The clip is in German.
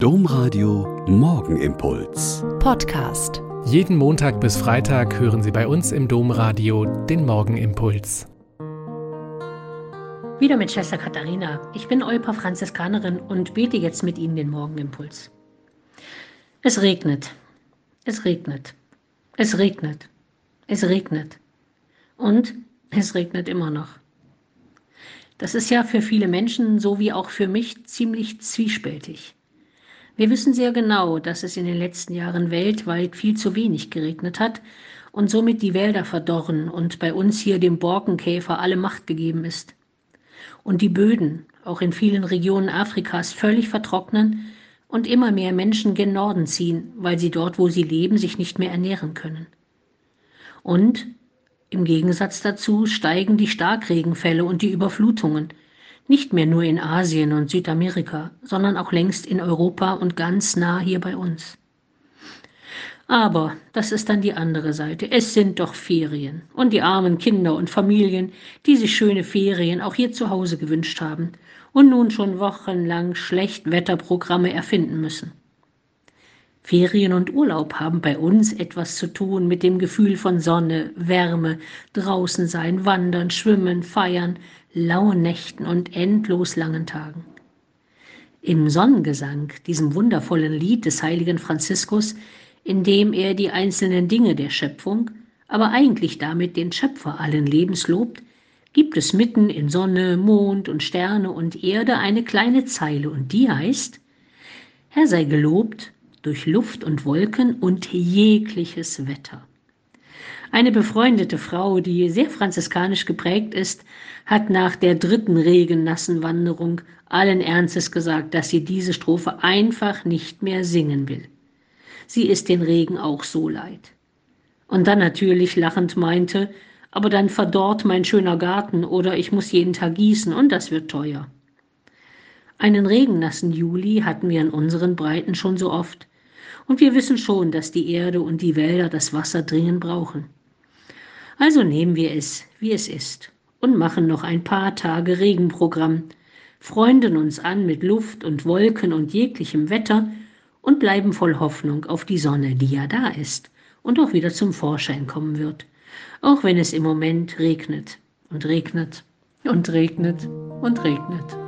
Domradio Morgenimpuls. Podcast. Jeden Montag bis Freitag hören Sie bei uns im Domradio den Morgenimpuls. Wieder mit Schwester Katharina. Ich bin Eupa Franziskanerin und bete jetzt mit Ihnen den Morgenimpuls. Es regnet. Es regnet. Es regnet. Es regnet. Und es regnet immer noch. Das ist ja für viele Menschen, so wie auch für mich, ziemlich zwiespältig. Wir wissen sehr genau, dass es in den letzten Jahren weltweit viel zu wenig geregnet hat und somit die Wälder verdorren und bei uns hier dem Borkenkäfer alle Macht gegeben ist. Und die Böden, auch in vielen Regionen Afrikas, völlig vertrocknen und immer mehr Menschen gen Norden ziehen, weil sie dort, wo sie leben, sich nicht mehr ernähren können. Und im Gegensatz dazu steigen die Starkregenfälle und die Überflutungen, nicht mehr nur in Asien und Südamerika, sondern auch längst in Europa und ganz nah hier bei uns. Aber das ist dann die andere Seite. Es sind doch Ferien. Und die armen Kinder und Familien, die sich schöne Ferien auch hier zu Hause gewünscht haben und nun schon wochenlang Schlechtwetterprogramme erfinden müssen. Ferien und Urlaub haben bei uns etwas zu tun mit dem Gefühl von Sonne, Wärme, draußen sein, wandern, schwimmen, feiern, lauen Nächten und endlos langen Tagen. Im Sonnengesang, diesem wundervollen Lied des heiligen Franziskus, in dem er die einzelnen Dinge der Schöpfung, aber eigentlich damit den Schöpfer allen Lebens lobt, gibt es mitten in Sonne, Mond und Sterne und Erde eine kleine Zeile und die heißt, Herr sei gelobt durch Luft und Wolken und jegliches Wetter. Eine befreundete Frau, die sehr franziskanisch geprägt ist, hat nach der dritten regennassen Wanderung allen Ernstes gesagt, dass sie diese Strophe einfach nicht mehr singen will. Sie ist den Regen auch so leid. Und dann natürlich lachend meinte, aber dann verdorrt mein schöner Garten oder ich muss jeden Tag gießen und das wird teuer. Einen regennassen Juli hatten wir in unseren Breiten schon so oft. Und wir wissen schon, dass die Erde und die Wälder das Wasser dringend brauchen. Also nehmen wir es, wie es ist, und machen noch ein paar Tage Regenprogramm, freunden uns an mit Luft und Wolken und jeglichem Wetter und bleiben voll Hoffnung auf die Sonne, die ja da ist und auch wieder zum Vorschein kommen wird, auch wenn es im Moment regnet und regnet und regnet und regnet.